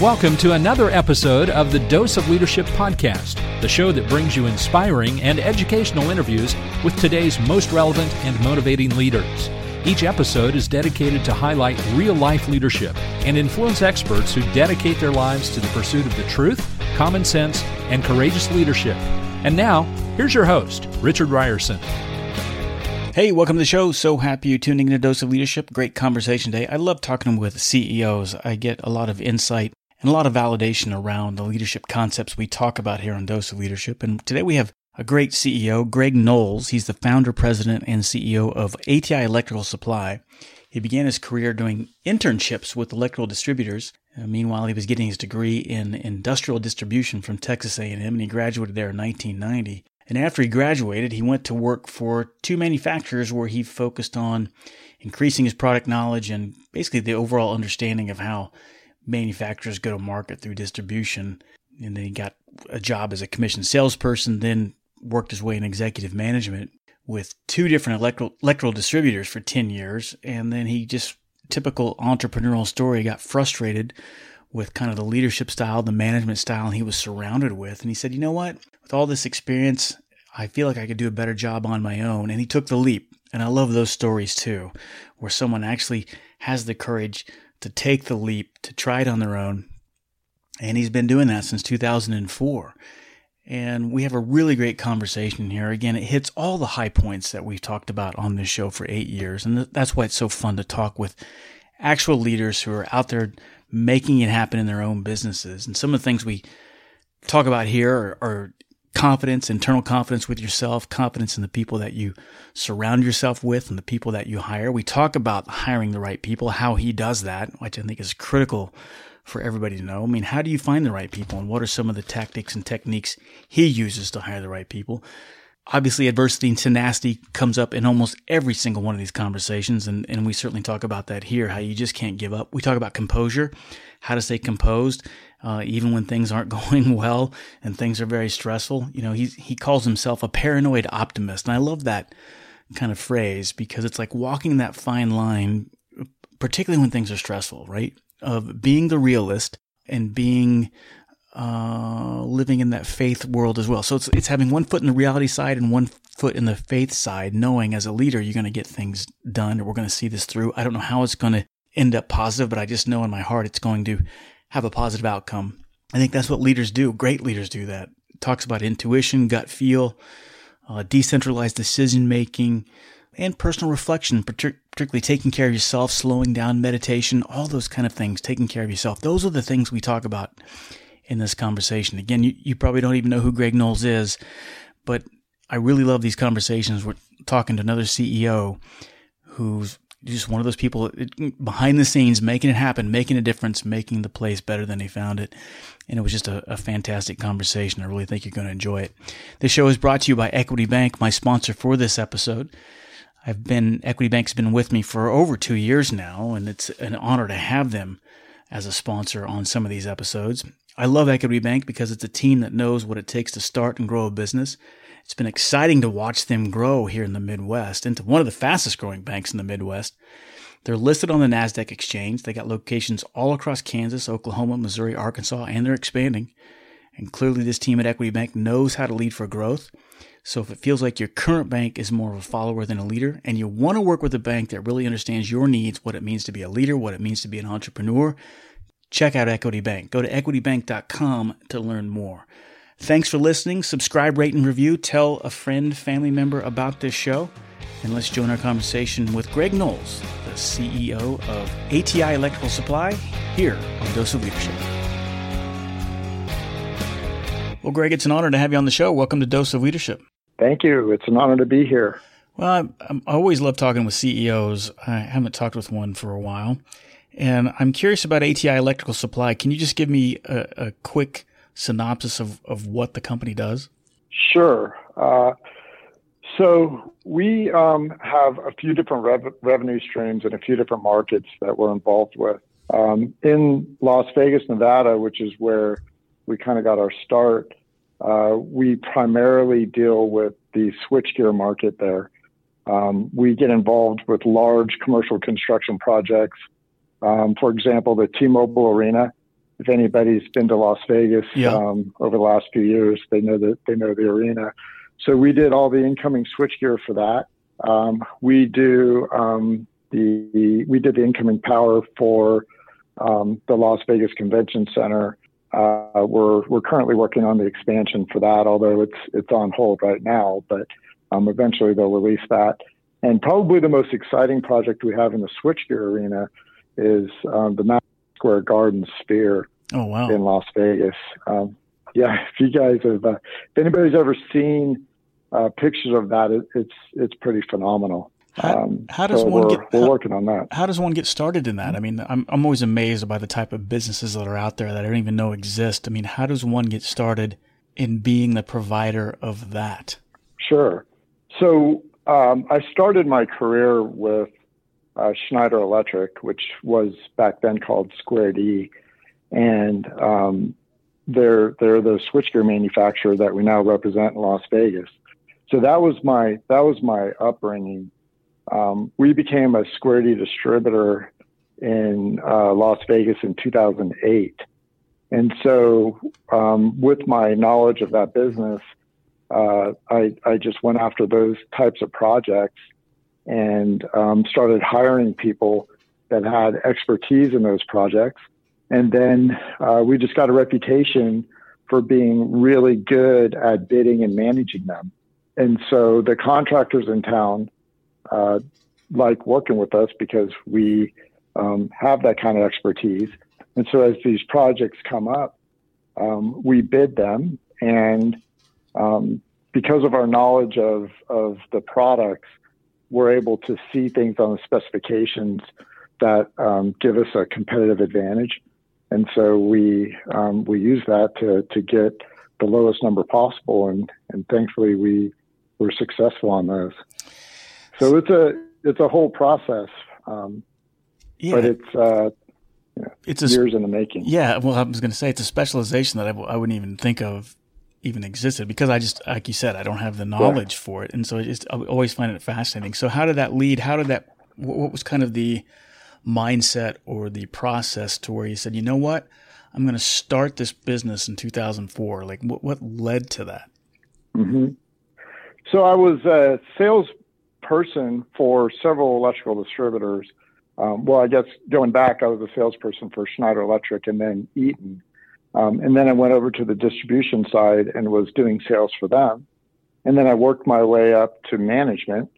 Welcome to another episode of the Dose of Leadership podcast, the show that brings you inspiring and educational interviews with today's most relevant and motivating leaders. Each episode is dedicated to highlight real life leadership and influence experts who dedicate their lives to the pursuit of the truth, common sense, and courageous leadership. And now, here's your host, Richard Rierson. Hey, welcome to the show. So happy you're tuning in to Dose of Leadership. Great conversation today. I love talking with CEOs. I get a lot of insight and a lot of validation around the leadership concepts we talk about here on Dose of Leadership. And today we have a great CEO, Greg Knowles. He's the founder, president, and CEO of ATI Electrical Supply. He began his career doing internships with electrical distributors. Uh, meanwhile, he was getting his degree in industrial distribution from Texas A&M, and he graduated there in 1990. And after he graduated, he went to work for two manufacturers where he focused on increasing his product knowledge and basically the overall understanding of how manufacturers go to market through distribution. And then he got a job as a commissioned salesperson, then worked his way in executive management with two different electrical, electrical distributors for 10 years. And then he just, typical entrepreneurial story, got frustrated with kind of the leadership style, the management style he was surrounded with. And he said, you know what? With all this experience, I feel like I could do a better job on my own. And he took the leap. And I love those stories too, where someone actually has the courage to take the leap, to try it on their own. And he's been doing that since 2004. And we have a really great conversation here. Again, it hits all the high points that we've talked about on this show for eight years. And that's why it's so fun to talk with actual leaders who are out there making it happen in their own businesses. And some of the things we talk about here are, are confidence, internal confidence with yourself, confidence in the people that you surround yourself with and the people that you hire. We talk about hiring the right people, how he does that, which I think is critical for everybody to know. I mean, how do you find the right people and what are some of the tactics and techniques he uses to hire the right people? Obviously, adversity and tenacity comes up in almost every single one of these conversations, and, and we certainly talk about that here, how you just can't give up. We talk about composure, how to stay composed, uh, even when things aren't going well and things are very stressful. You know, he he calls himself a paranoid optimist, and I love that kind of phrase because it's like walking that fine line, particularly when things are stressful, right? Of being the realist and being uh, living in that faith world as well. So it's it's having one foot in the reality side and one foot in the faith side, knowing as a leader you're going to get things done, or we're going to see this through. I don't know how it's going to end up positive, but I just know in my heart it's going to have a positive outcome. I think that's what leaders do. Great leaders do that. It talks about intuition, gut feel, uh, decentralized decision making, and personal reflection, particularly taking care of yourself, slowing down, meditation, all those kind of things, taking care of yourself. Those are the things we talk about in this conversation. Again, you, you probably don't even know who Greg Knowles is, but I really love these conversations. We're talking to another CEO who's just one of those people behind the scenes, making it happen, making a difference, making the place better than he found it. And it was just a, a fantastic conversation. I really think you're going to enjoy it. This show is brought to you by Equity Bank, my sponsor for this episode. I've been, Equity Bank's been with me for over two years now, and it's an honor to have them as a sponsor on some of these episodes. I love Equity Bank because it's a team that knows what it takes to start and grow a business. It's been exciting to watch them grow here in the Midwest into one of the fastest growing banks in the Midwest. They're listed on the NASDAQ exchange. They got locations all across Kansas, Oklahoma, Missouri, Arkansas, and they're expanding. And clearly, this team at Equity Bank knows how to lead for growth. So, if it feels like your current bank is more of a follower than a leader, and you want to work with a bank that really understands your needs, what it means to be a leader, what it means to be an entrepreneur, check out Equity Bank. Go to equitybank.com to learn more. Thanks for listening. Subscribe, rate, and review. Tell a friend, family member about this show. And let's join our conversation with Greg Knowles, the CEO of ATI Electrical Supply, here on Dose of Leadership. Well, Greg, it's an honor to have you on the show. Welcome to Dose of Leadership. Thank you. It's an honor to be here. Well, I, I always love talking with CEOs. I haven't talked with one for a while. And I'm curious about ATI Electrical Supply. Can you just give me a, a quick synopsis of, of what the company does? Sure. Uh, so we um, have a few different rev- revenue streams and a few different markets that we're involved with. Um, in Las Vegas, Nevada, which is where we kind of got our start, uh, we primarily deal with the switchgear market there. Um, we get involved with large commercial construction projects. Um, for example, the T-Mobile Arena. If anybody's been to Las Vegas yeah. Um, over the last few years, they know that they know the arena. So we did all the incoming switchgear for that. Um, we do um, the we did the incoming power for um, the Las Vegas Convention Center. Uh, we're we're currently working on the expansion for that, although it's it's on hold right now. But um, eventually they'll release that. And probably the most exciting project we have in the switchgear arena is um, the Madison Square Garden Sphere oh, wow. in Las Vegas. Um, yeah, if you guys have, uh, if anybody's ever seen uh, pictures of that, it, it's it's pretty phenomenal. How, um, how does so one we're, get? We're how, working on that. How does one get started in that? I mean, I'm I'm always amazed by the type of businesses that are out there that I don't even know exist. I mean, how does one get started in being the provider of that? Sure. So um, I started my career with uh, Schneider Electric, which was back then called Square D, and um, they're they're the switchgear manufacturer that we now represent in Las Vegas. So that was my that was my upbringing. Um, we became a Square D distributor in uh, Las Vegas in 2008, and so um, with my knowledge of that business, uh, I, I just went after those types of projects and um, started hiring people that had expertise in those projects. And then uh, we just got a reputation for being really good at bidding and managing them. And so the contractors in town uh, like working with us because we um, have that kind of expertise. And so as these projects come up, um, we bid them and um, because of our knowledge of, of the products, we're able to see things on the specifications that um, give us a competitive advantage. And so we um, we use that to, to get the lowest number possible, and, and thankfully we were successful on those. So it's a it's a whole process, um, yeah. but it's uh, you know, it's a, years in the making. Yeah, well, I was going to say it's a specialization that I w- I wouldn't even think of even existed because I just, like you said, I don't have the knowledge yeah. for it. And so I just, I always find it fascinating. So how did that lead? How did that, what was kind of the mindset or the process to where you said, you know what, I'm going to start this business in 2004? Like what, what led to that? Mm-hmm. So I was a salesperson for several electrical distributors. Um, well, I guess going back, I was a salesperson for Schneider Electric and then Eaton. Um, and then I went over to the distribution side and was doing sales for them. And then I worked my way up to management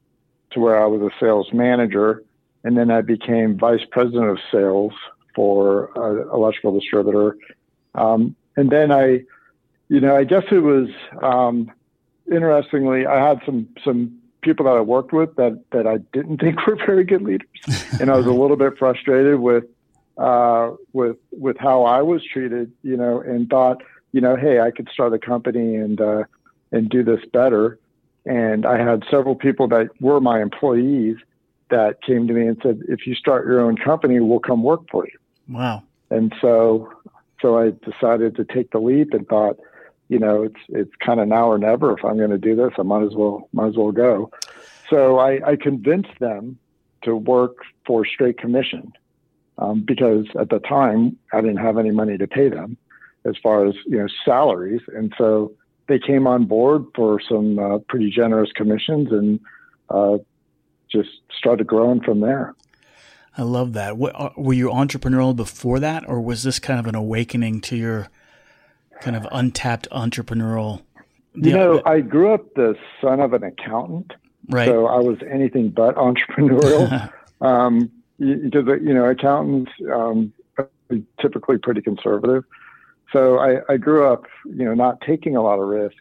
to where I was a sales manager. And then I became vice president of sales for an electrical distributor. Um, and then I, you know, I guess it was, um, interestingly, I had some, some people that I worked with that, that I didn't think were very good leaders. and I was a little bit frustrated with, uh, with with how I was treated, you know, and thought, you know, hey, I could start a company and uh, and do this better. And I had several people that were my employees that came to me and said, if you start your own company, we'll come work for you. Wow. And so so I decided to take the leap and thought, you know, it's it's kind of now or never. If I'm going to do this, I might as well might as well go. So I, I convinced them to work for straight commission um, because at the time I didn't have any money to pay them as far as you know salaries, and so they came on board for some uh, pretty generous commissions and uh, just started growing from there. I love that. Uh, were you entrepreneurial before that, or was this kind of an awakening to your kind of untapped entrepreneurial? You know, I grew up the son of an accountant, right? So I was anything but entrepreneurial. um, because you know accountants um, are typically pretty conservative. So I, I grew up, you know, not taking a lot of risks.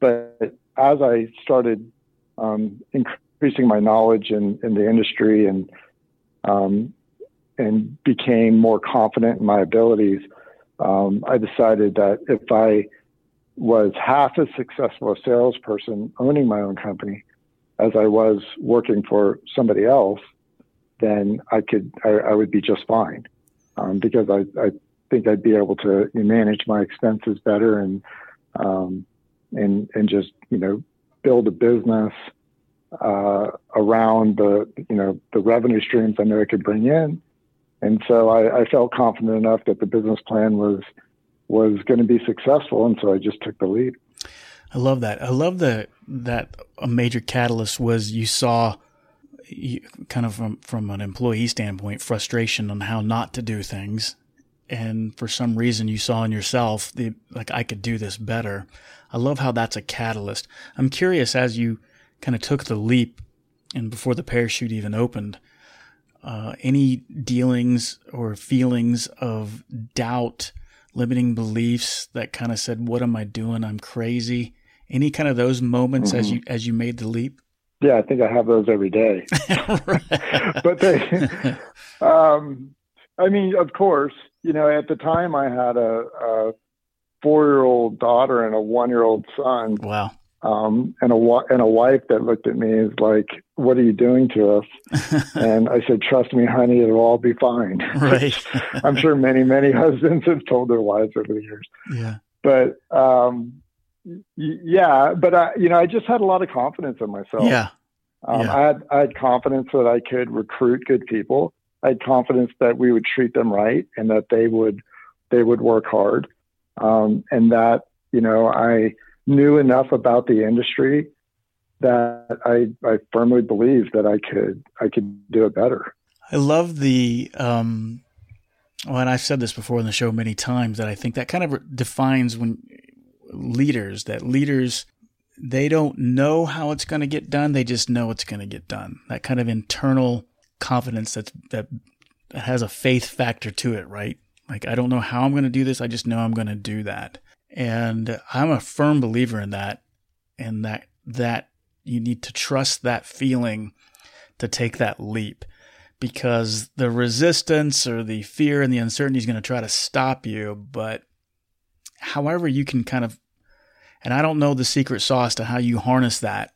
But as I started um, increasing my knowledge in, in the industry and um, and became more confident in my abilities, um, I decided that if I was half as successful a salesperson owning my own company as I was working for somebody else, then I could I, I would be just fine um, because I, I think I'd be able to manage my expenses better and um, and and just you know build a business uh, around the you know the revenue streams I know I could bring in, and so I, I felt confident enough that the business plan was was going to be successful, and so I just took the lead. I love that. I love that that a major catalyst was you saw kind of from from an employee standpoint frustration on how not to do things and for some reason you saw in yourself the like I could do this better. I love how that's a catalyst. I'm curious as you kind of took the leap and before the parachute even opened, uh, any dealings or feelings of doubt, limiting beliefs that kind of said, "What am I doing? I'm crazy." Any kind of those moments mm-hmm. as you as you made the leap? Yeah, I think I have those every day. but they, um, I mean, of course, you know, at the time I had a, a four year old daughter and a one year old son. Wow. Um, and a and a wife that looked at me as like, "What are you doing to us?" and I said, "Trust me, honey, it'll all be fine." Right. I'm sure many many husbands have told their wives over the years. Yeah. But um, yeah, but I, you know, I just had a lot of confidence in myself. Yeah. Um, yeah. I had I had confidence that I could recruit good people. I had confidence that we would treat them right and that they would they would work hard, um, and that you know I knew enough about the industry that I I firmly believed that I could I could do it better. I love the um, well, and I've said this before in the show many times that I think that kind of defines when leaders that leaders they don't know how it's going to get done they just know it's going to get done that kind of internal confidence that's that has a faith factor to it, right? Like I don't know how I'm going to do this, I just know I'm going to do that. And I'm a firm believer in that and that that you need to trust that feeling to take that leap because the resistance or the fear and the uncertainty is going to try to stop you, but however you can kind of and I don't know the secret sauce to how you harness that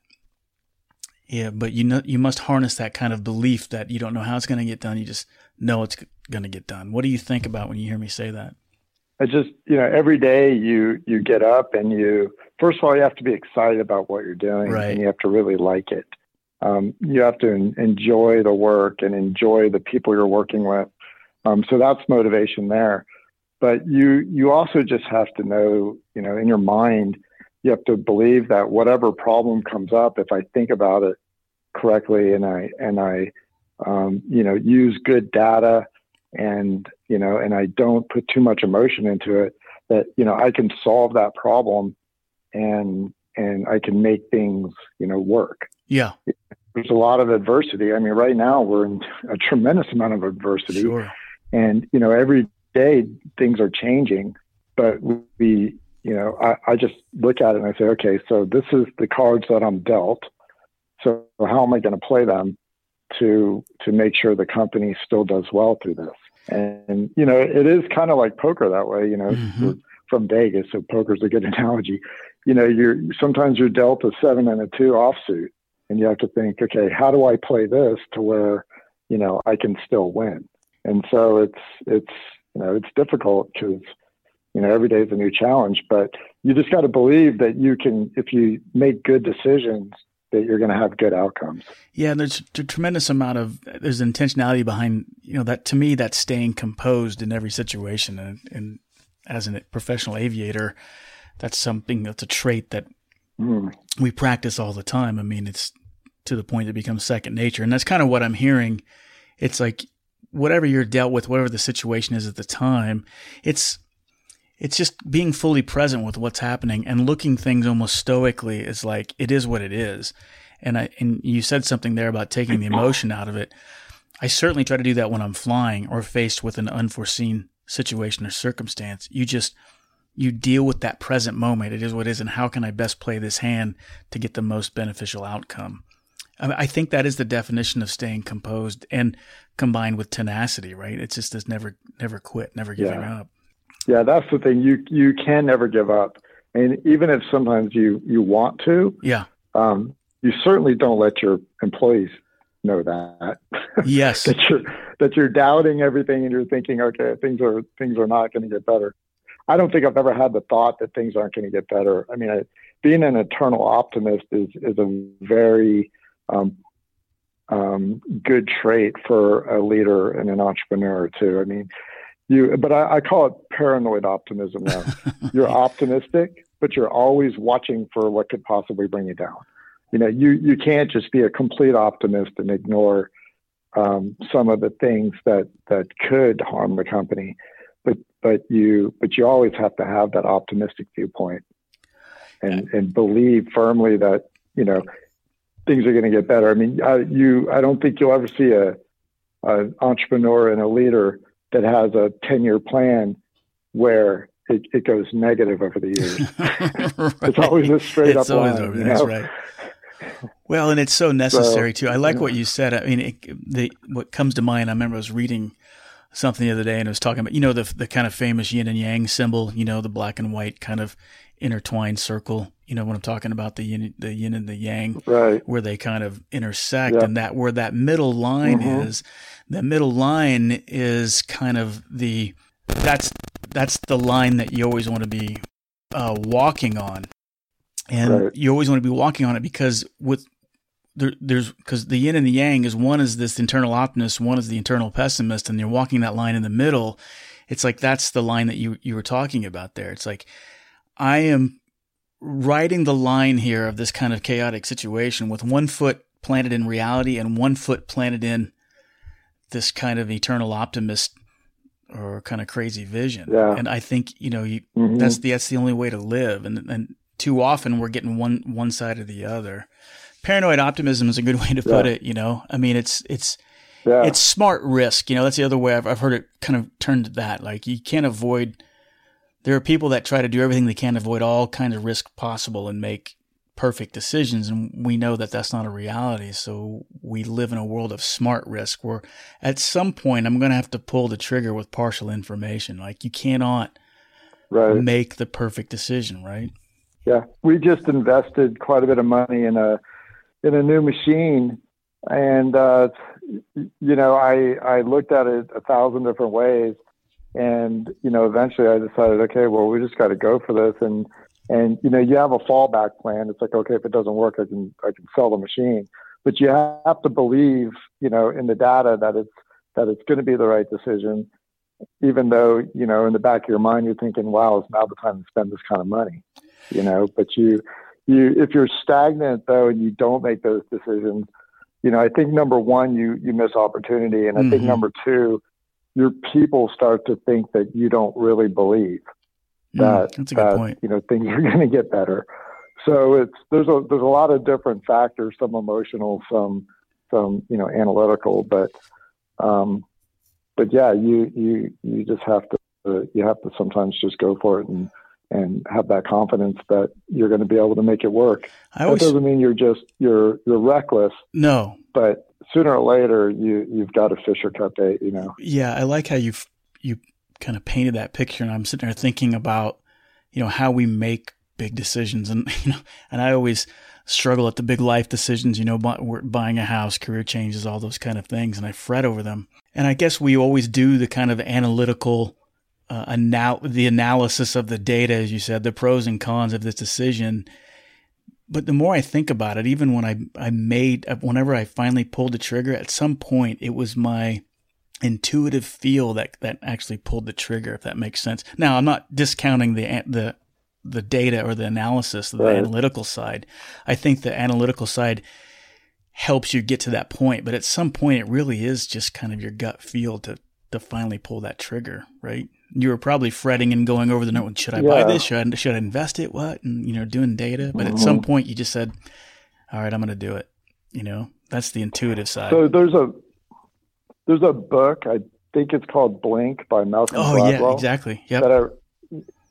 yeah, but you know you must harness that kind of belief that you don't know how it's going to get done. You just know it's going to get done. What do you think about when you hear me say that? I just you know every day you you get up and you first of all you have to be excited about what you're doing right. and you have to really like it. Um, you have to enjoy the work and enjoy the people you're working with. Um, so that's motivation there. But you you also just have to know you know in your mind you have to believe that whatever problem comes up, if I think about it correctly and I and I um, you know use good data and you know and I don't put too much emotion into it, that you know I can solve that problem and and I can make things you know work. Yeah. There's a lot of adversity. I mean, right now we're in a tremendous amount of adversity, sure. and you know every day things are changing, but we you know, I, I just look at it and I say, okay, so this is the cards that I'm dealt. So how am I going to play them to to make sure the company still does well through this? And you know, it is kind of like poker that way. You know, mm-hmm. from Vegas, so poker's a good analogy. You know, you're sometimes you're dealt a seven and a two offsuit, and you have to think, okay, how do I play this to where you know I can still win? And so it's it's you know it's difficult because you know every day is a new challenge but you just got to believe that you can if you make good decisions that you're going to have good outcomes. Yeah there's a tremendous amount of there's intentionality behind you know that to me that's staying composed in every situation and, and as a professional aviator that's something that's a trait that mm. we practice all the time. I mean it's to the point that becomes second nature and that's kind of what i'm hearing. It's like whatever you're dealt with whatever the situation is at the time it's it's just being fully present with what's happening and looking things almost stoically is like it is what it is. And I and you said something there about taking the emotion out of it. I certainly try to do that when I'm flying or faced with an unforeseen situation or circumstance. You just you deal with that present moment. It is what it is, and how can I best play this hand to get the most beneficial outcome? I, think that is the definition of staying composed and combined with tenacity, right? It's just this never, never quit, never giving yeah. up. Yeah, that's the thing. You you can never give up, and even if sometimes you you want to, yeah, um, you certainly don't let your employees know that. Yes, that you're that you're doubting everything and you're thinking, okay, things are things are not going to get better. I don't think I've ever had the thought that things aren't going to get better. I mean, I, being an eternal optimist is is a very um, um, good trait for a leader and an entrepreneur too. I mean, you, but I, I call it paranoid optimism now. you're optimistic, but you're always watching for what could possibly bring you down. You know, you you can't just be a complete optimist and ignore um, some of the things that that could harm the company. But but you but you always have to have that optimistic viewpoint and and believe firmly that you know things are going to get better. I mean, I, you, I don't think you'll ever see a, an entrepreneur and a leader that has a 10 year plan where it, it, goes negative over the years. right. It's always a straight it's up line. Over, that's know? right. Well, and it's so necessary so, too. I like what you said. I mean, it, the, what comes to mind, I remember I was reading something the other day and I was talking about, you know, the, the kind of famous yin and yang symbol, you know, the black and white kind of intertwined circle. You know what I'm talking about the yin, the yin and the yang, right? Where they kind of intersect, and that where that middle line mm-hmm. is, the middle line is kind of the that's that's the line that you always want to be uh, walking on, and right. you always want to be walking on it because with there, there's because the yin and the yang is one is this internal optimist, one is the internal pessimist, and you're walking that line in the middle. It's like that's the line that you you were talking about there. It's like I am riding the line here of this kind of chaotic situation with one foot planted in reality and one foot planted in this kind of eternal optimist or kind of crazy vision. Yeah. And I think, you know, you, mm-hmm. that's the, that's the only way to live. And, and too often we're getting one, one side or the other. Paranoid optimism is a good way to put yeah. it. You know, I mean, it's, it's, yeah. it's smart risk. You know, that's the other way I've, I've heard it kind of turned to that. Like you can't avoid there are people that try to do everything they can to avoid all kinds of risk possible and make perfect decisions. And we know that that's not a reality. So we live in a world of smart risk where at some point I'm going to have to pull the trigger with partial information. Like you cannot right. make the perfect decision, right? Yeah. We just invested quite a bit of money in a, in a new machine. And, uh, you know, I, I looked at it a thousand different ways and, you know, eventually I decided, okay, well, we just got to go for this. And, and, you know, you have a fallback plan. It's like, okay, if it doesn't work, I can, I can sell the machine, but you have to believe, you know, in the data that it's, that it's going to be the right decision, even though, you know, in the back of your mind, you're thinking, wow, it's now the time to spend this kind of money, you know, but you, you, if you're stagnant though, and you don't make those decisions, you know, I think number one, you, you miss opportunity. And I mm-hmm. think number two, your people start to think that you don't really believe hmm, that, mm, that you know things are going to get better. So it's there's a there's a lot of different factors, some emotional, some some you know analytical, but um, but yeah, you you you just have to uh, you have to sometimes just go for it and and have that confidence that you're going to be able to make it work. I always, that doesn't mean you're just you're you're reckless. No, but sooner or later you you've got a Fisher Cup date, you know. Yeah, I like how you you kind of painted that picture, and I'm sitting there thinking about you know how we make big decisions, and you know, and I always struggle at the big life decisions, you know, buying a house, career changes, all those kind of things, and I fret over them. And I guess we always do the kind of analytical uh, anal- the analysis of the data, as you said, the pros and cons of this decision but the more I think about it, even when I, I made, whenever I finally pulled the trigger, at some point it was my intuitive feel that, that actually pulled the trigger, if that makes sense. Now, I'm not discounting the, the, the data or the analysis, the right. analytical side. I think the analytical side helps you get to that point, but at some point it really is just kind of your gut feel to, to finally pull that trigger, right? You were probably fretting and going over the note. Should I yeah. buy this? Should I, should I invest it? What? And, you know, doing data. But mm-hmm. at some point you just said, all right, I'm going to do it. You know, that's the intuitive side. So there's a, there's a book, I think it's called Blink by Malcolm Oh Gladwell, yeah, exactly. Yeah. That I,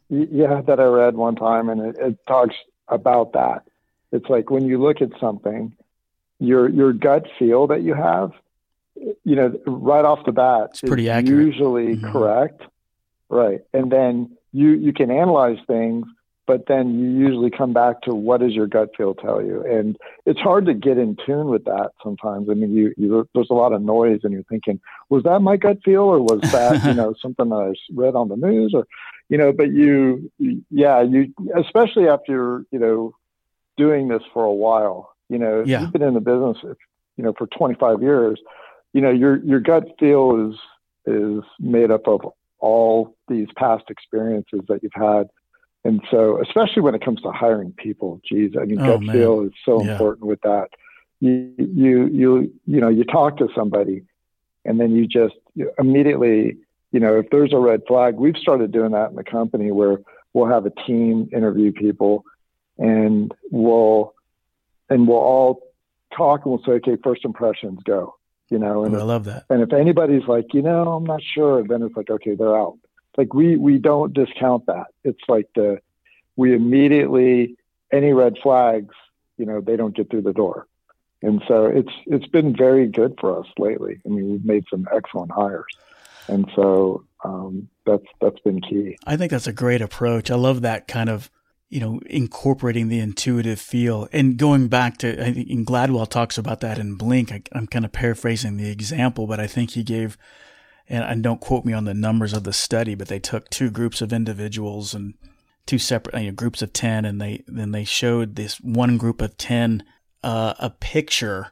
yeah, that I read one time and it, it talks about that. It's like when you look at something, your your gut feel that you have, you know, right off the bat, it's pretty accurate. Usually mm-hmm. correct, right? And then you you can analyze things, but then you usually come back to what does your gut feel tell you, and it's hard to get in tune with that sometimes. I mean, you, you there's a lot of noise, and you're thinking, was that my gut feel, or was that you know something that I read on the news, or you know? But you, yeah, you especially after you know doing this for a while you know, yeah. you've been in the business, you know, for 25 years, you know, your your gut feel is is made up of all these past experiences that you've had. And so, especially when it comes to hiring people, geez, I mean, oh, gut man. feel is so yeah. important with that. You, you, you, you know, you talk to somebody and then you just you immediately, you know, if there's a red flag, we've started doing that in the company where we'll have a team interview people and we'll and we'll all talk and we'll say, okay, first impressions go, you know, and oh, I love that. And if anybody's like, you know, I'm not sure, then it's like, okay, they're out. Like we, we don't discount that. It's like the, we immediately, any red flags, you know, they don't get through the door. And so it's, it's been very good for us lately. I mean, we've made some excellent hires. And so um, that's, that's been key. I think that's a great approach. I love that kind of, you know, incorporating the intuitive feel and going back to, I think in Gladwell talks about that in Blink. I, am kind of paraphrasing the example, but I think he gave, and, and don't quote me on the numbers of the study, but they took two groups of individuals and two separate you know, groups of 10 and they, then they showed this one group of 10, uh, a picture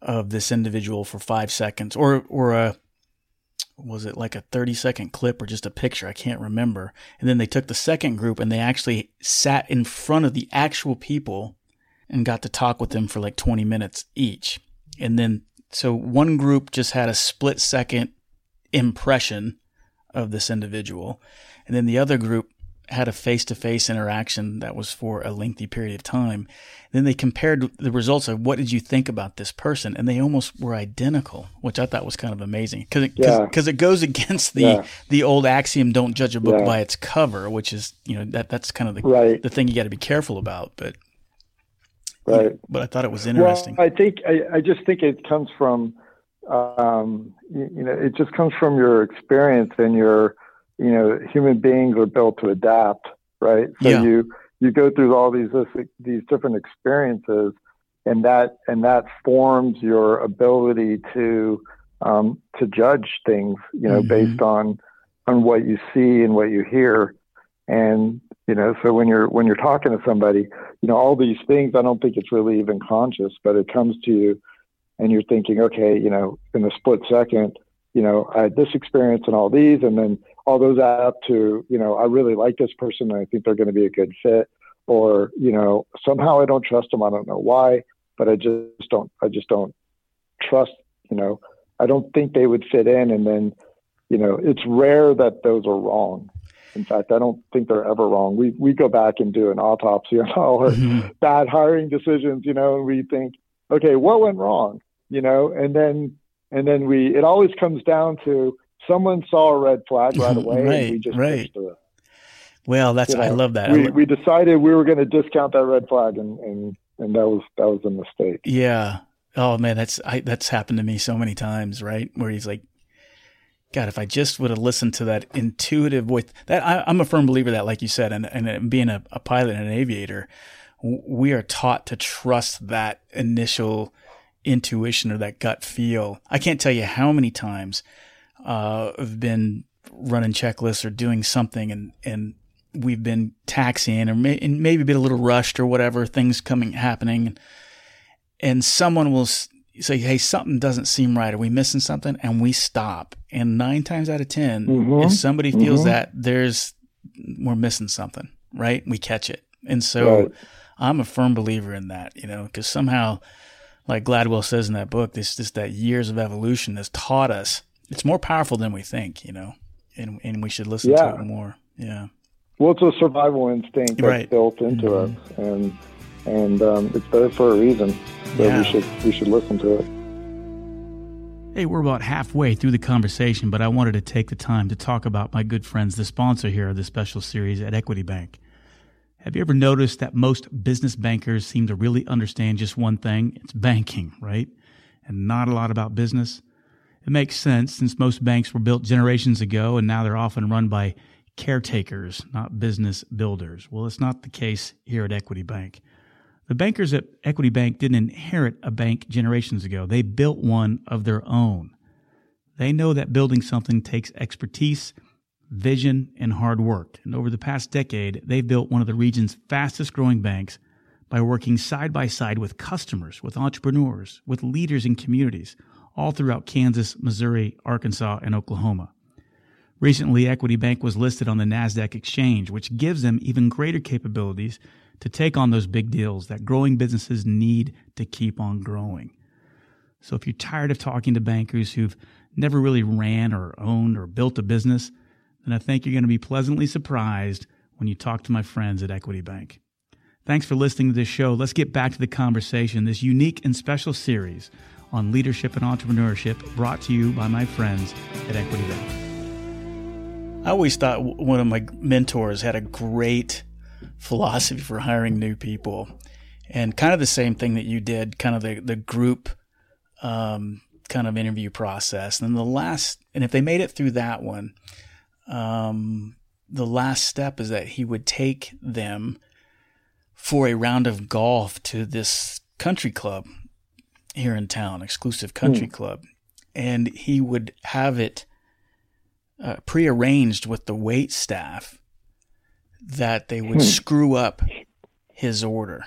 of this individual for five seconds or, or a, was it like a 30 second clip or just a picture? I can't remember. And then they took the second group and they actually sat in front of the actual people and got to talk with them for like 20 minutes each. And then, so one group just had a split second impression of this individual. And then the other group had a face to face interaction that was for a lengthy period of time. Then they compared the results of what did you think about this person, and they almost were identical, which I thought was kind of amazing because it, yeah. Cause, it goes against the yeah. the old axiom "don't judge a book yeah. by its cover," which is you know that that's kind of the right. the thing you got to be careful about. But right, but I thought it was interesting. Well, I think I, I just think it comes from um, you, you know it just comes from your experience and your you know, human beings are built to adapt, right? So yeah. you you go through all these these different experiences, and that and that forms your ability to um, to judge things, you know, mm-hmm. based on on what you see and what you hear, and you know, so when you're when you're talking to somebody, you know, all these things, I don't think it's really even conscious, but it comes to you, and you're thinking, okay, you know, in a split second, you know, I had this experience and all these, and then all those add up to, you know, I really like this person and I think they're going to be a good fit. Or, you know, somehow I don't trust them. I don't know why, but I just don't, I just don't trust, you know, I don't think they would fit in. And then, you know, it's rare that those are wrong. In fact, I don't think they're ever wrong. We we go back and do an autopsy on all our mm-hmm. bad hiring decisions, you know, and we think, okay, what went wrong, you know, and then and then we it always comes down to someone saw a red flag right away right, and we just right. it. Well, that's you know, I love that. We, we decided we were going to discount that red flag, and, and and that was that was a mistake. Yeah. Oh man, that's I, that's happened to me so many times. Right, where he's like, God, if I just would have listened to that intuitive voice. That I, am a firm believer that, like you said, and and being a, a pilot and an aviator, we are taught to trust that initial intuition or that gut feel. I can't tell you how many times uh, have been running checklists or doing something and, and we've been taxiing or may, and maybe been a little rushed or whatever, things coming, happening. And someone will say, Hey, something doesn't seem right. Are we missing something? And we stop. And nine times out of 10, mm-hmm. if somebody feels mm-hmm. that there's, we're missing something, right? We catch it. And so right. I'm a firm believer in that, you know, because somehow, like Gladwell says in that book, this just that years of evolution has taught us it's more powerful than we think, you know, and and we should listen yeah. to it more. Yeah. Well, it's a survival instinct that's right. built into mm-hmm. us, and and um, it's there for a reason. So yeah. we should we should listen to it. Hey, we're about halfway through the conversation, but I wanted to take the time to talk about my good friends, the sponsor here of this special series at Equity Bank. Have you ever noticed that most business bankers seem to really understand just one thing? It's banking, right? And not a lot about business. It makes sense since most banks were built generations ago and now they're often run by caretakers, not business builders. Well, it's not the case here at Equity Bank. The bankers at Equity Bank didn't inherit a bank generations ago. They built one of their own. They know that building something takes expertise vision, and hard work. And over the past decade, they've built one of the region's fastest growing banks by working side by side with customers, with entrepreneurs, with leaders in communities, all throughout Kansas, Missouri, Arkansas, and Oklahoma. Recently, Equity Bank was listed on the NASDAQ exchange, which gives them even greater capabilities to take on those big deals that growing businesses need to keep on growing. So if you're tired of talking to bankers who've never really ran or owned or built a business, then I think you're going to be pleasantly surprised when you talk to my friends at Equity Bank. Thanks for listening to this show. Let's get back to the conversation, this unique and special series on leadership and entrepreneurship brought to you by my friends at Equity Bank. I always thought one of my mentors had a great philosophy for hiring new people and kind of the same thing that you did, kind of the, the group um, kind of interview process. And then the last, and if they made it through that one, um, the last step is that he would take them for a round of golf to this country club here in town, exclusive country mm. club. And he would have it uh, prearranged with the wait staff that they would mm. screw up his order,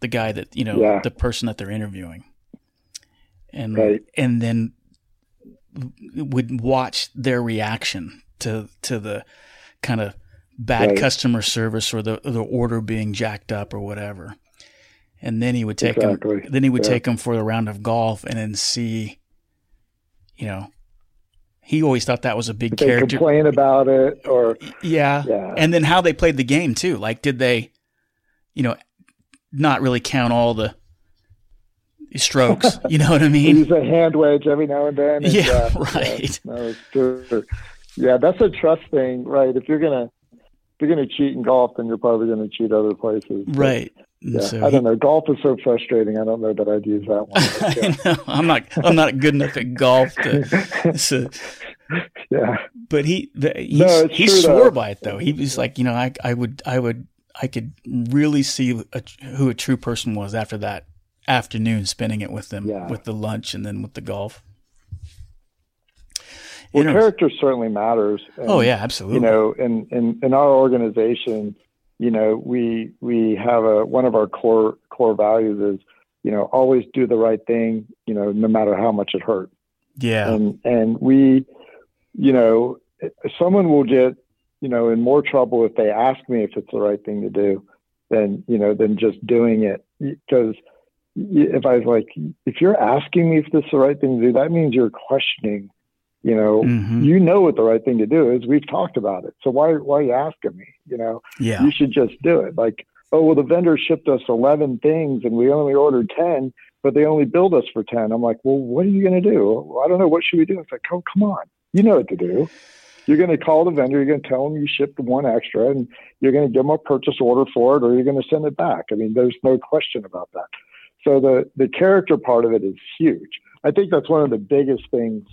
the guy that, you know, yeah. the person that they're interviewing. And, right. and then would watch their reaction to to the kind of bad right. customer service or the the order being jacked up or whatever. And then he would take exactly. him. Then he would yeah. take him for a round of golf and then see, you know, he always thought that was a big they character. Complain about it, or yeah, yeah, and then how they played the game too. Like, did they, you know, not really count all the strokes? You know what I mean? Use a hand wedge every now and then. And yeah, yeah, right. Yeah, no, true. Yeah, that's a trust thing, right? If you're gonna if you're gonna cheat in golf, then you're probably gonna cheat other places. Right. Yeah, so I don't know. Golf is so frustrating. I don't know that I'd use that one. Know. I'm not. I'm not good enough at golf to. So, yeah. But he, the, he, no, he swore though. by it though. He was like, you know, I, I would, I would, I could really see a, who a true person was after that afternoon, spending it with them, yeah. with the lunch and then with the golf. Well, character certainly matters. Oh, and, oh yeah, absolutely. You know, in, in in our organization, you know, we we have a one of our core core values is you know always do the right thing. You know, no matter how much it hurts. Yeah. And and we, you know, someone will get you know in more trouble if they ask me if it's the right thing to do than you know than just doing it because if I was like, if you're asking me if this is the right thing to do, that means you're questioning you know, mm-hmm. you know what the right thing to do is. We've talked about it. So why why are you asking me? You know, yeah. you should just do it. Like, oh well, the vendor shipped us eleven things and we only ordered ten, but they only billed us for ten. I'm like, well, what are you going to do? I don't know. What should we do? It's like, oh, come on, you know what to do. You're going to call the vendor. You're going to tell them you shipped one extra, and you're going to give them a purchase order for it, or you're going to send it back. I mean, there's no question about that. So the the character part of it is huge. I think that's one of the biggest things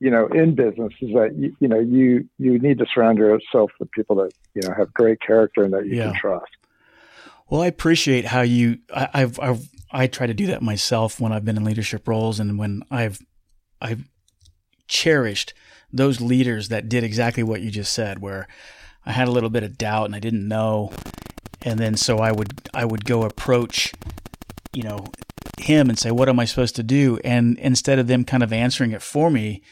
you know, in business is that you, you know you you need to surround yourself with people that you know have great character and that you yeah. can trust. Well, I appreciate how you. I, I've, I've I try to do that myself when I've been in leadership roles and when I've I've cherished those leaders that did exactly what you just said, where I had a little bit of doubt and I didn't know, and then so I would I would go approach, you know, him and say, What am I supposed to do? And instead of them kind of answering it for me,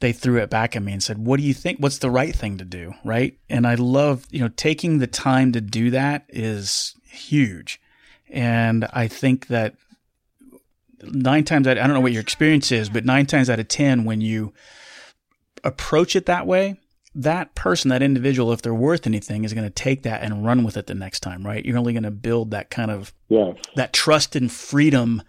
they threw it back at me and said, What do you think? What's the right thing to do? Right. And I love, you know, taking the time to do that is huge. And I think that nine times out, I don't know what your experience is, but nine times out of 10, when you approach it that way, that person, that individual, if they're worth anything, is going to take that and run with it the next time, right? You're only going to build that kind of, yes. that trust and freedom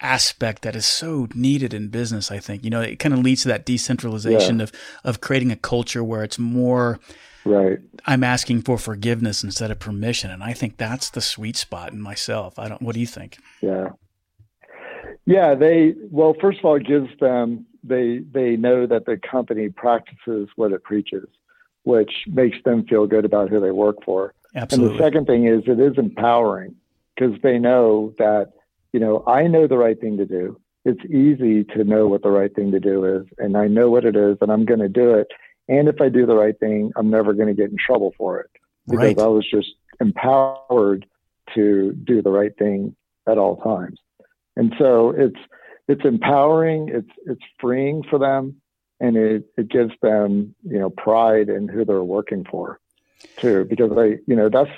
aspect that is so needed in business. I think you know it kind of leads to that decentralization yeah. of of creating a culture where it's more Right. I'm asking for forgiveness instead of permission, and I think that's the sweet spot in myself. I don't. What do you think? Yeah. Yeah. They well, first of all, it gives them they they know that the company practices what it preaches, which makes them feel good about who they work for. Absolutely. And the second thing is it is empowering because they know that you know I know the right thing to do. It's easy to know what the right thing to do is, and I know what it is, and I'm going to do it. And if I do the right thing, I'm never going to get in trouble for it because Right. I was just empowered to do the right thing at all times. And so it's it's empowering, it's it's freeing for them, and it it gives them you know pride in who they're working for, too. Because I you know that's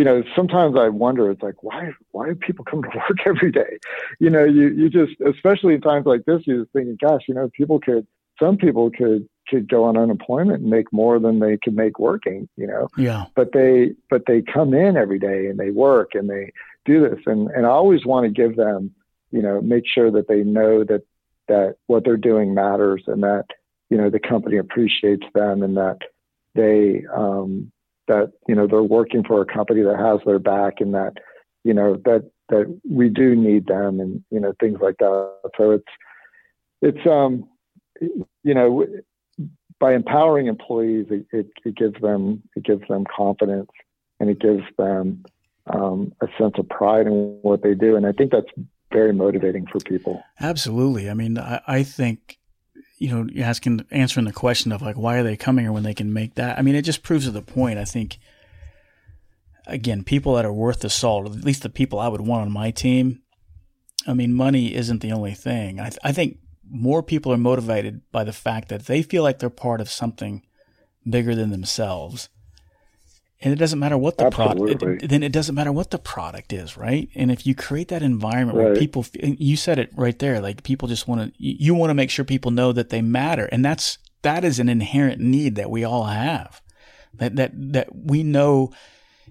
you know sometimes I wonder it's like why why do people come to work every day? You know you you just especially in times like this you're just thinking gosh you know people could some people could could go on unemployment and make more than they could make working you know Yeah. but they but they come in every day and they work and they do this and and I always want to give them you know make sure that they know that that what they're doing matters and that you know the company appreciates them and that they um that you know they're working for a company that has their back and that you know that that we do need them and you know things like that so it's it's um you know by empowering employees, it, it, it gives them it gives them confidence and it gives them um, a sense of pride in what they do, and I think that's very motivating for people. Absolutely. I mean, I, I think, you know, asking, answering the question of like, why are they coming here when they can make that? I mean, it just proves to the point. I think, again, people that are worth the salt, at least the people I would want on my team. I mean, money isn't the only thing. I, I think more people are motivated by the fact that they feel like they're part of something bigger than themselves. And it doesn't matter what the product, then it doesn't matter what the product is, right? And if you create that environment where people, you said it right there, like people just want to, you want to make sure people know that they matter. And that's, that is an inherent need that we all have. That, that, that we know,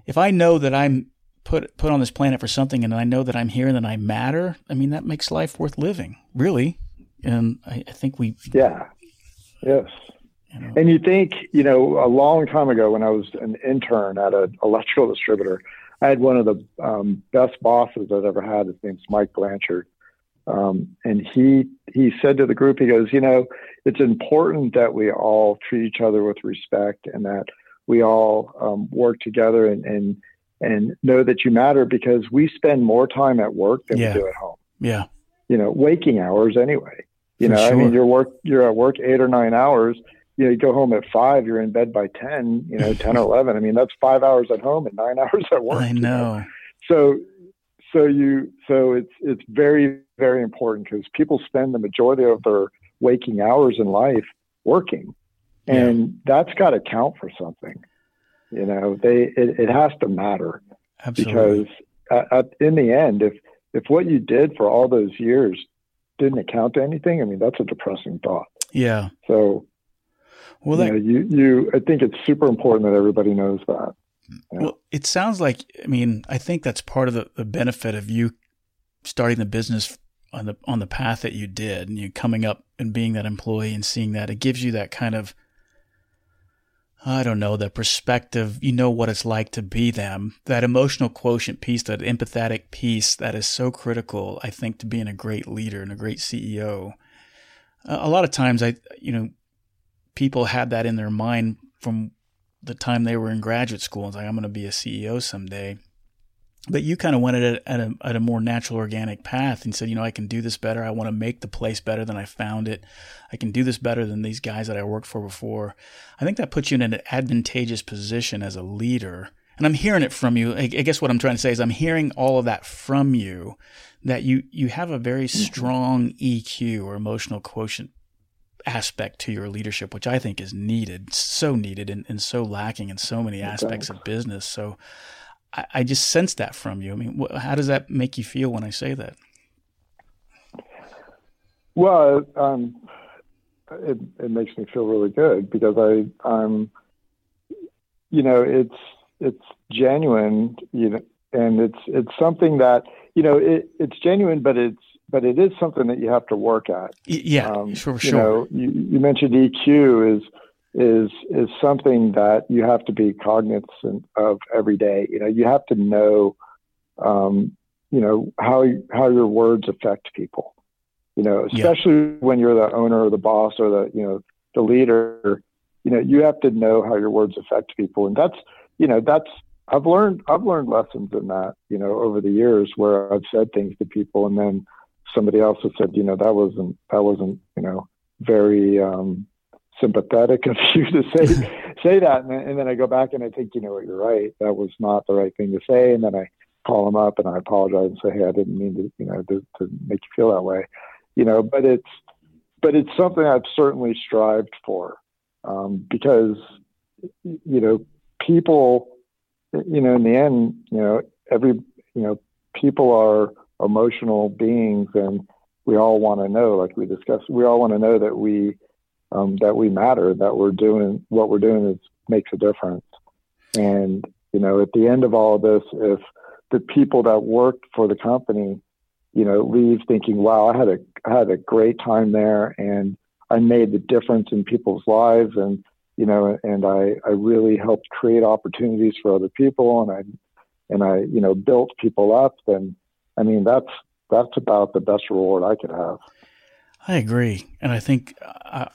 if I know that I'm put, put on this planet for something and I know that I'm here and that I matter, I mean, that makes life worth living, really. And I, I think we, Yeah. Yes. You know, And you think, you know, a long time ago when I was an intern at an electrical distributor, I had one of the um, best bosses I've ever had. His name's Mike Blanchard. Um, and he he said to the group, he goes, you know, it's important that we all treat each other with respect and that we all um, work together and, and and know that you matter because we spend more time at work than Yeah. we do at home. yeah, You know, waking hours anyway. You For know, I mean, you're work you're at work eight or nine hours. You know, you go home at five, you're in bed by ten. You know, ten or eleven. I mean, that's five hours at home and nine hours at work. I you know. So, so you so it's it's very very important because people spend the majority of their waking hours in life working, and that's got to count for something. You know, they it, it has to matter Absolutely. because at, at, in the end, if if what you did for all those years didn't account to anything, I mean, that's a depressing thought. yeah. So, Well, you, know, you, you I think it's super important that everybody knows that. Yeah. Well, it sounds like I mean I think that's part of the, the benefit of you starting the business on the on the path that you did, and you coming up and being that employee and seeing that it gives you that kind of I don't know, that perspective. You know what it's like to be them. That emotional quotient piece, that empathetic piece, that is so critical. I think to being a great leader and a great CEO. A lot of times, I you know people had that in their mind from the time they were in graduate school. It's like, I'm going to be a CEO someday. But you kind of went at it at a, at a more natural, organic path and said, you know, I can do this better. I want to make the place better than I found it. I can do this better than these guys that I worked for before. I think that puts you in an advantageous position as a leader. And I'm hearing it from you. I, I guess what I'm trying to say is I'm hearing all of that from you that you, you have a very mm-hmm. strong EQ or emotional quotient aspect to your leadership, which I think is needed, so needed and, and so lacking in so many aspects of business. So I, I just sense that from you. I mean, wh- how does that make you feel when I say that? Well, um, it it makes me feel really good because I I'm, you know, it's it's genuine, you know, and it's it's something that you know it, it's genuine, but it's but it is something that you have to work at. Yeah, Um, sure, you sure. know, you, you mentioned EQ is is is something that you have to be cognizant of every day. You know, you have to know, um, you know, how how your words affect people. You know, especially yeah. when you're the owner or the boss or the you know the leader. You know, you have to know how your words affect people, and that's you know that's I've learned I've learned lessons in that. You know, over the years where I've said things to people, and then somebody else has said, you know, that wasn't that wasn't you know very um, sympathetic of you to say say that, and then, and then I go back and I think, you know what, you're right. That was not the right thing to say, and then I call them up and I apologize and say, hey, I didn't mean to, you know, to, to make you feel that way, you know. But it's but it's something I've certainly strived for um, because you know people, you know, in the end, you know, every you know people are emotional beings and we all want to know, like we discussed, we all want to know that we um, that we matter, that we're doing what we're doing is makes a difference. And you know, at the end of all of this, if the people that worked for the company, you know, leave thinking, "Wow, I had a I had a great time there, and I made the difference in people's lives, and you know, and I I really helped create opportunities for other people, and I and I you know built people up." Then, I mean, that's that's about the best reward I could have. I agree, and I think I,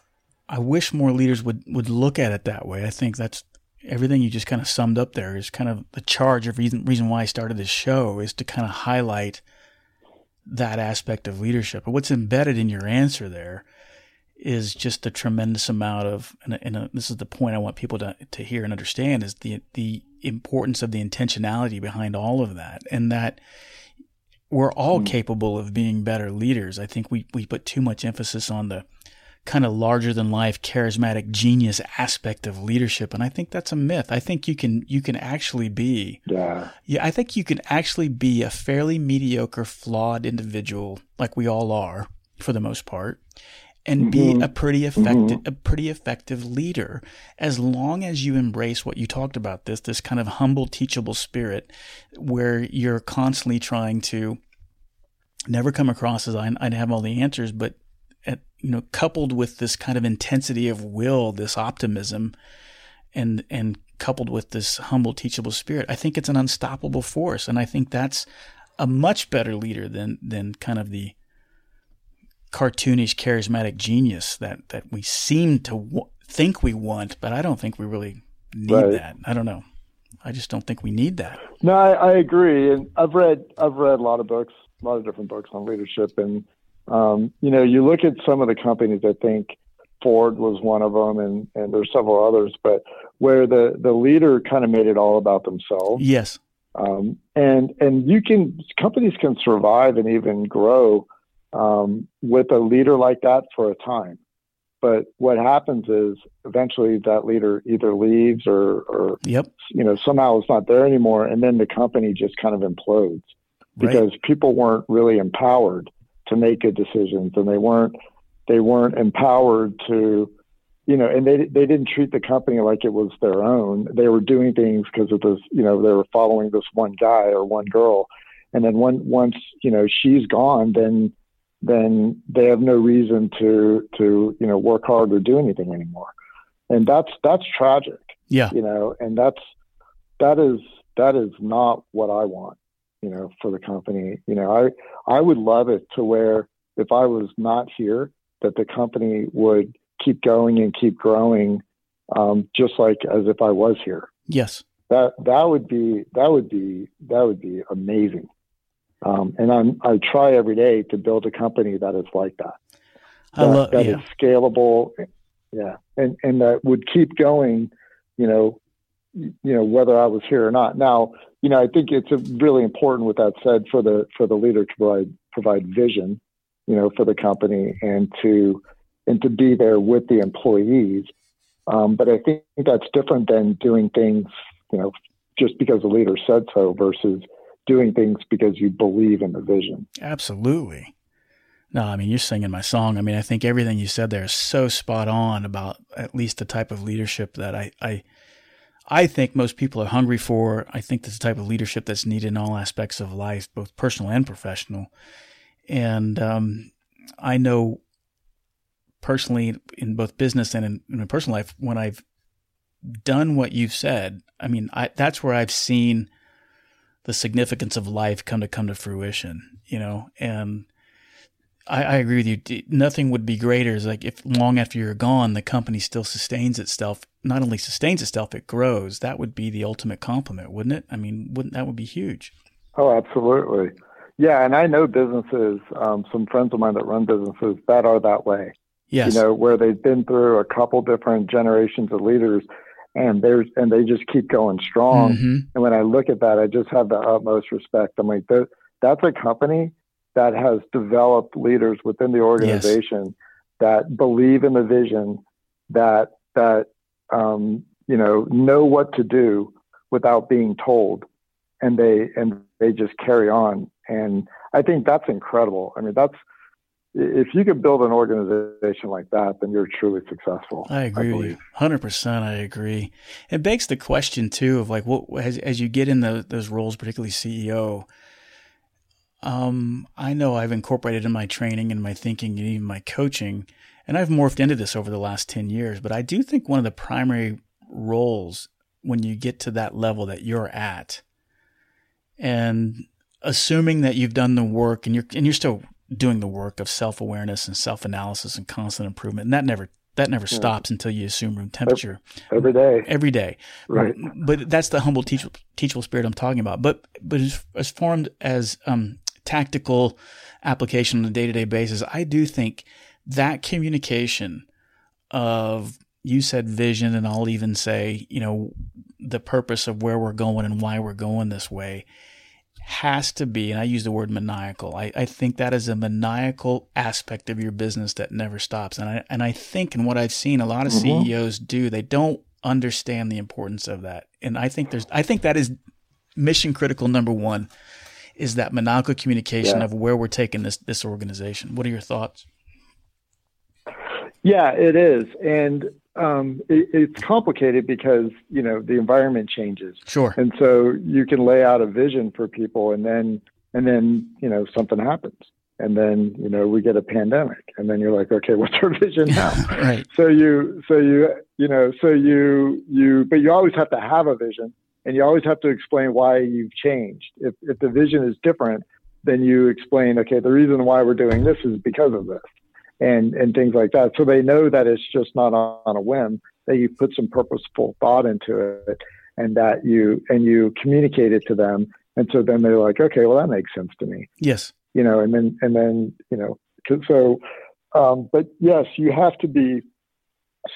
I wish more leaders would would look at it that way. I think that's everything you just kind of summed up there is kind of the charge of reason reason why I started this show is to kind of highlight that aspect of leadership. But what's embedded in your answer there is just a tremendous amount of, and, and a, this is the point I want people to to hear and understand is the the importance of the intentionality behind all of that, and that we're all mm. capable of being better leaders. I think we, we put too much emphasis on the kind of larger than life charismatic genius aspect of leadership and I think that's a myth. I think you can you can actually be Yeah. Yeah, I think you can actually be a fairly mediocre flawed individual like we all are for the most part and mm-hmm. be a pretty effective mm-hmm. a pretty effective leader as long as you embrace what you talked about this this kind of humble teachable spirit where you're constantly trying to never come across as I, would have all the answers, but at, you know, coupled with this kind of intensity of will, this optimism, and and coupled with this humble, teachable spirit, I think it's an unstoppable force, and I think that's a much better leader than than kind of the cartoonish, charismatic genius that that we seem to w- think we want, but I don't think we really need right. that. I don't know. I just don't think we need that. No, I, I agree, and I've read I've read a lot of books a lot of different books on leadership. And, um, you know, you look at some of the companies, I think Ford was one of them, and, and there's several others, but where the, the leader kind of made it all about themselves. Yes. Um, and, and you can, companies can survive and even grow um, with a leader like that for a time. But what happens is eventually that leader either leaves or, or yep. you know, somehow it's not there anymore. And then the company just kind of implodes because right. people weren't really empowered to make good decisions and they weren't they weren't empowered to you know and they they didn't treat the company like it was their own they were doing things because of this you know they were following this one guy or one girl and then when once you know she's gone then then they have no reason to to you know work hard or do anything anymore and that's that's tragic yeah you know and that's that is that is not what i want you know, for the company. You know, I I would love it to where if I was not here, that the company would keep going and keep growing, um, just like as if I was here. Yes, that that would be that would be that would be amazing. Um, and I'm I try every day to build a company that is like that. That, I love, that yeah. is scalable, yeah, and and that would keep going. You know, you know whether I was here or not. Now, you know, I think it's really important. With that said, for the for the leader to provide provide vision, you know, for the company and to and to be there with the employees. Um, but I think that's different than doing things, you know, just because the leader said so versus doing things because you believe in the vision. Absolutely. No, I mean, you're singing my song. I mean, I think everything you said there is so spot on about at least the type of leadership that I, I I think most people are hungry for. I think that's the type of leadership that's needed in all aspects of life, both personal and professional. And um, I know personally in both business and in, in my personal life when I've done what you've said. I mean, I, that's where I've seen the significance of life come to come to fruition, you know, and I, I agree with you. Nothing would be greater is like if long after you're gone, the company still sustains itself. Not only sustains itself, it grows. That would be the ultimate compliment, wouldn't it? I mean, wouldn't that would be huge? Oh, absolutely. Yeah, and I know businesses, um, some friends of mine that run businesses that are that way. Yes. You know, where they've been through a couple different generations of leaders and there's and they just keep going strong. Mm-hmm. And when I look at that, I just have the utmost respect. I'm like, that's a company that has developed leaders within the organization yes. that believe in the vision, that that um, you know know what to do without being told, and they and they just carry on. And I think that's incredible. I mean, that's if you could build an organization like that, then you're truly successful. I agree I with you, hundred percent. I agree. It begs the question too of like, what as as you get in the, those roles, particularly CEO. Um, I know I've incorporated in my training and my thinking and even my coaching, and I've morphed into this over the last ten years. But I do think one of the primary roles when you get to that level that you're at, and assuming that you've done the work and you're and you're still doing the work of self awareness and self analysis and constant improvement. And that never that never yeah. stops until you assume room temperature every day. Every day, right? But that's the humble teachable, teachable spirit I'm talking about. But but as, as formed as um, tactical application on a day to day basis, I do think that communication of you said vision, and I'll even say you know the purpose of where we're going and why we're going this way has to be, and I use the word maniacal. I, I think that is a maniacal aspect of your business that never stops. And I and I think in what I've seen a lot of mm-hmm. CEOs do, they don't understand the importance of that. And I think there's I think that is mission critical number one is that maniacal communication yeah. of where we're taking this this organization. What are your thoughts? Yeah, it is. And um, it, it's complicated because you know the environment changes. Sure. And so you can lay out a vision for people, and then and then you know something happens, and then you know we get a pandemic, and then you're like, okay, what's our vision now? right. So you so you you know so you you but you always have to have a vision, and you always have to explain why you've changed. If if the vision is different, then you explain, okay, the reason why we're doing this is because of this and and things like that. So they know that it's just not on, a whim. That you put some purposeful thought into it, and that you and you communicate it to them. And so then they're like, okay, well that makes sense to me. Yes. You know, and then and then you know, so. Um, but yes, you have to be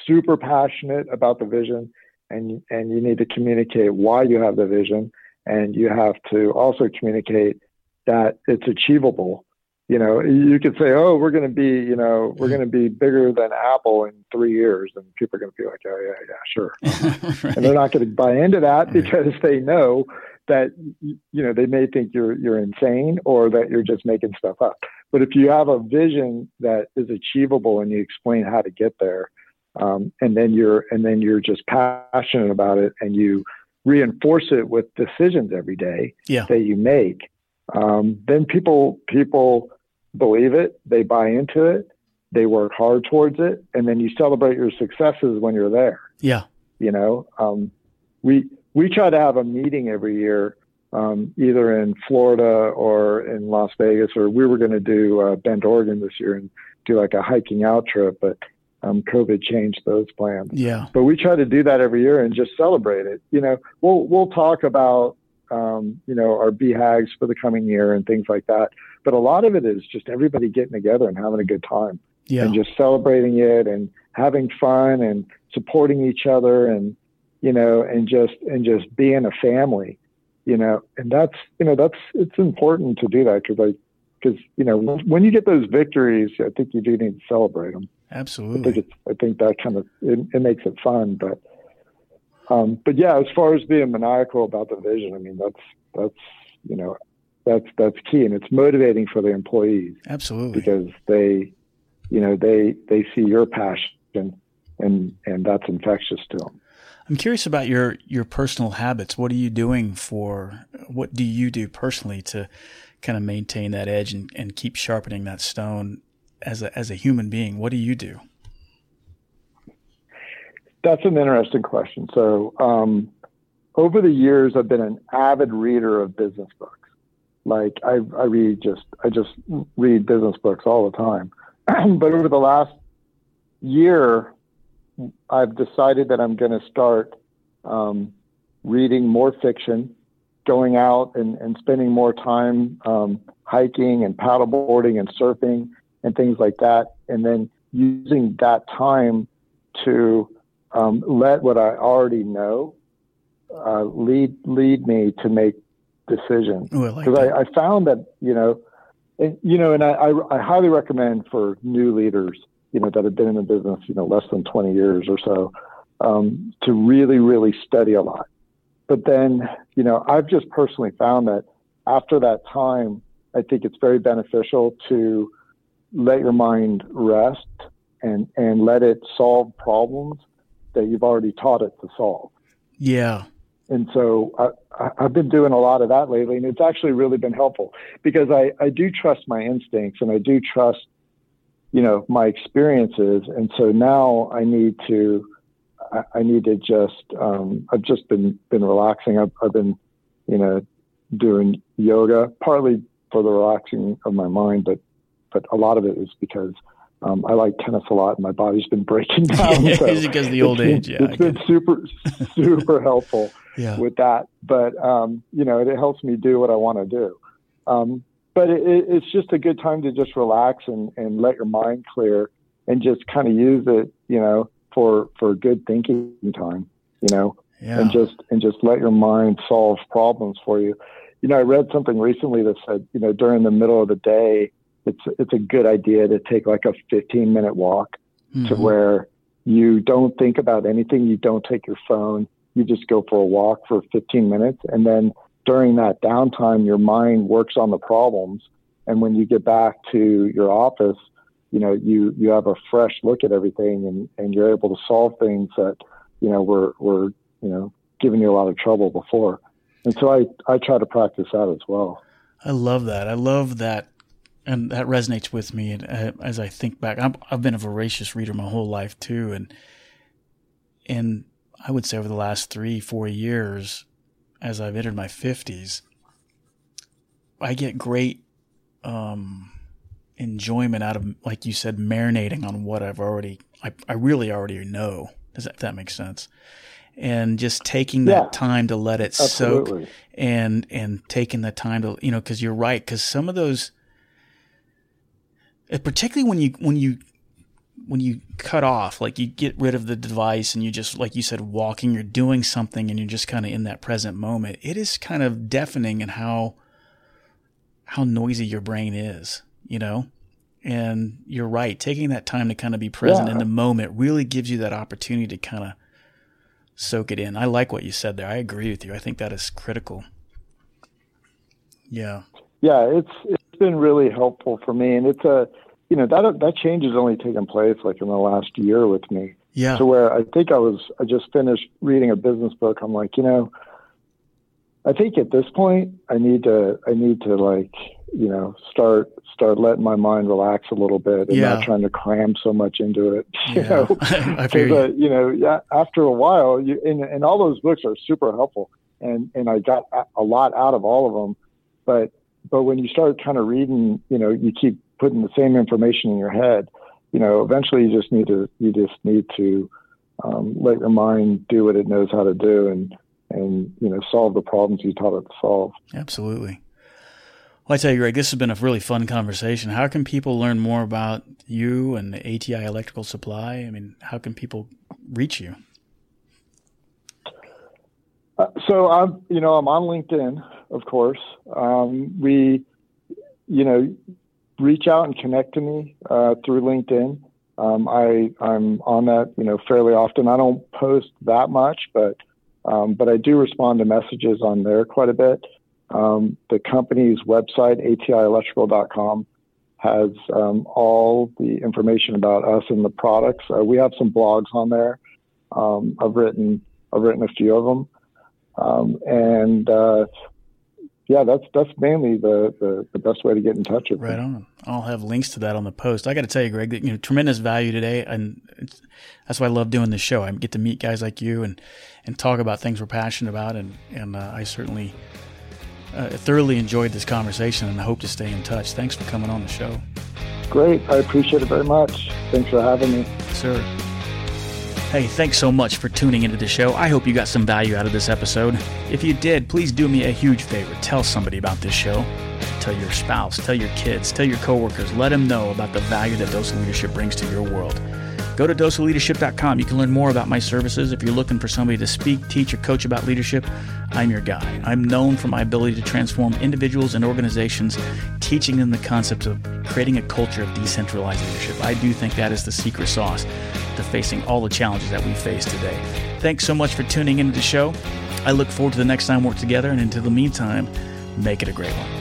super passionate about the vision, and and you need to communicate why you have the vision, and you have to also communicate that it's achievable you know, you could say, "Oh, we're going to be, you know, we're going to be bigger than Apple in three years," and people are going to be like, "Oh, yeah, yeah, sure," right. and they're not going to buy into that because they know that you know they may think you're you're insane or that you're just making stuff up. But if you have a vision that is achievable and you explain how to get there, um, and then you're and then you're just passionate about it and you reinforce it with decisions every day yeah. that you make, um, then people people believe it, they buy into it, they work hard towards it, and then you celebrate your successes when you're there. Yeah. You know, um, we we try to have a meeting every year, um, either in Florida or in Las Vegas, or we were going to do uh, Bend, Oregon this year and do like a hiking out trip, but um, COVID changed those plans. Yeah. But we try to do that every year and just celebrate it. You know, we'll we'll talk about um, you know our BHAGs for the coming year and things like that. But a lot of it is just everybody getting together and having a good time yeah. and just celebrating it and having fun and supporting each other and you know and just and just being a family you know. And that's you know that's it's important to do that because like because you know when you get those victories i think you do need to celebrate them absolutely i think i think that kind of it, it makes it fun but um but yeah as far as being maniacal about the vision i mean that's that's you know that's that's key, and it's motivating for the employees. Absolutely, because they, you know, they they see your passion, and and that's infectious to them. I'm curious about your your personal habits. What are you doing for? What do you do personally to kind of maintain that edge and, and keep sharpening that stone as a as a human being? What do you do? that's an interesting question. So, um, over the years, I've been an avid reader of business books. Like I, I read just, I just read business books all the time. but over the last year, I've decided that I'm going to start um, reading more fiction, going out and, and spending more time um, hiking and paddleboarding and surfing and things like that, and then using that time to um, let what I already know uh, lead lead me to make decisions. Because I, I, I, found that you know, and, you know, and I, I, I highly recommend for new leaders, you know, that have been in the business, you know, less than twenty years or so, um, to really really study a lot. But then, you know, I've just personally found that after that time, I think it's very beneficial to let your mind rest and and let it solve problems that you've already taught it to solve. Yeah. And so I, have been doing a lot of that lately, and it's actually really been helpful because I, I do trust my instincts and I do trust, you know, my experiences. And so now I need to, I, I need to just, um, I've just been been relaxing. I've, I've been, you know, doing yoga partly for the relaxing of my mind, but but a lot of it is because um, I like tennis a lot, and my body's been breaking down. yeah, so because of the old been, age. Yeah, it's been super, super helpful yeah. with that. But um, you know, it, it, helps me do what I want to do. Um, but it, it's just a good time to just relax and, and let your mind clear, and just kind of use it, you know, for for good thinking time. You know, yeah. and just and just let your mind solve problems for you. You know, I read something recently that said, you know, during the middle of the day it's it's a good idea to take like a 15 minute walk mm-hmm. to where you don't think about anything. You don't take your phone. You just go for a walk for 15 minutes, and then during that downtime, your mind works on the problems. And when you get back to your office, you know you you have a fresh look at everything, and and you're able to solve things that you know were were you know giving you a lot of trouble before. And so I I try to practice that as well. I love that. I love that and that resonates with me. Uh, as I think back, i have been a voracious reader my whole life too, and and I would say over the last three, four years, as I've entered my fifties, I get great um, enjoyment out of, like you said, marinating on what I've already, I, I really already know. Does that, if that makes sense? and just taking that yeah, time to let it absolutely. soak and and taking the time to you know because you're right because some of those uh, particularly when you when you when you cut off, like you get rid of the device and you just, like you said, walking, you're doing something and you're just kind of in that present moment. It is kind of deafening and how, how noisy your brain is, you know? And you're right. Taking that time to kind of be present yeah. in the moment really gives you that opportunity to kind of soak it in. I like what you said there. I agree with you. I think that is critical. Yeah. Yeah. It's, it's been really helpful for me. And it's a, you know, that, that change has only taken place like in the last year with me. Yeah. To where I think I was, I just finished reading a business book. I'm like, you know, I think at this point I need to, I need to like, you know, start, start letting my mind relax a little bit and yeah. not trying to cram so much into it. You yeah. know, I feel you. you know, after a while, you, and, and all those books are super helpful and, and I got a lot out of all of them, but but when you start kind of reading, you know, you keep putting the same information in your head. You know, eventually you just need to you just need to um, let your mind do what it knows how to do and and you know solve the problems you taught it to solve. Absolutely. Well, I tell you, Greg, this has been a really fun conversation. How can people learn more about you and the ATI Electrical Supply? I mean, how can people reach you? Uh, so I'm, you know, I'm on LinkedIn, of course. Um, we, you know, reach out and connect to me uh, through LinkedIn. Um, I I'm on that, you know, fairly often. I don't post that much, but um, but I do respond to messages on there quite a bit. Um, the company's website, atielectrical.com, has um, all the information about us and the products. Uh, we have some blogs on there. Um, I've written I've written a few of them. Um, and uh, yeah, that's that's mainly the, the, the best way to get in touch with right me. on. I'll have links to that on the post. I got to tell you, Greg, that you know tremendous value today, and that's why I love doing this show. I get to meet guys like you and and talk about things we're passionate about, and and uh, I certainly uh, thoroughly enjoyed this conversation, and I hope to stay in touch. Thanks for coming on the show. Great, I appreciate it very much. Thanks for having me, sir. Hey, thanks so much for tuning into the show. I hope you got some value out of this episode. If you did, please do me a huge favor. Tell somebody about this show. Tell your spouse, tell your kids, tell your coworkers. Let them know about the value that Dose Leadership brings to your world. Go to doseofleadership.com. You can learn more about my services. If you're looking for somebody to speak, teach, or coach about leadership, I'm your guy. I'm known for my ability to transform individuals and organizations, teaching them the concept of creating a culture of decentralized leadership. I do think that is the secret sauce to facing all the challenges that we face today. Thanks so much for tuning into the show. I look forward to the next time we're together, and until the meantime, make it a great one.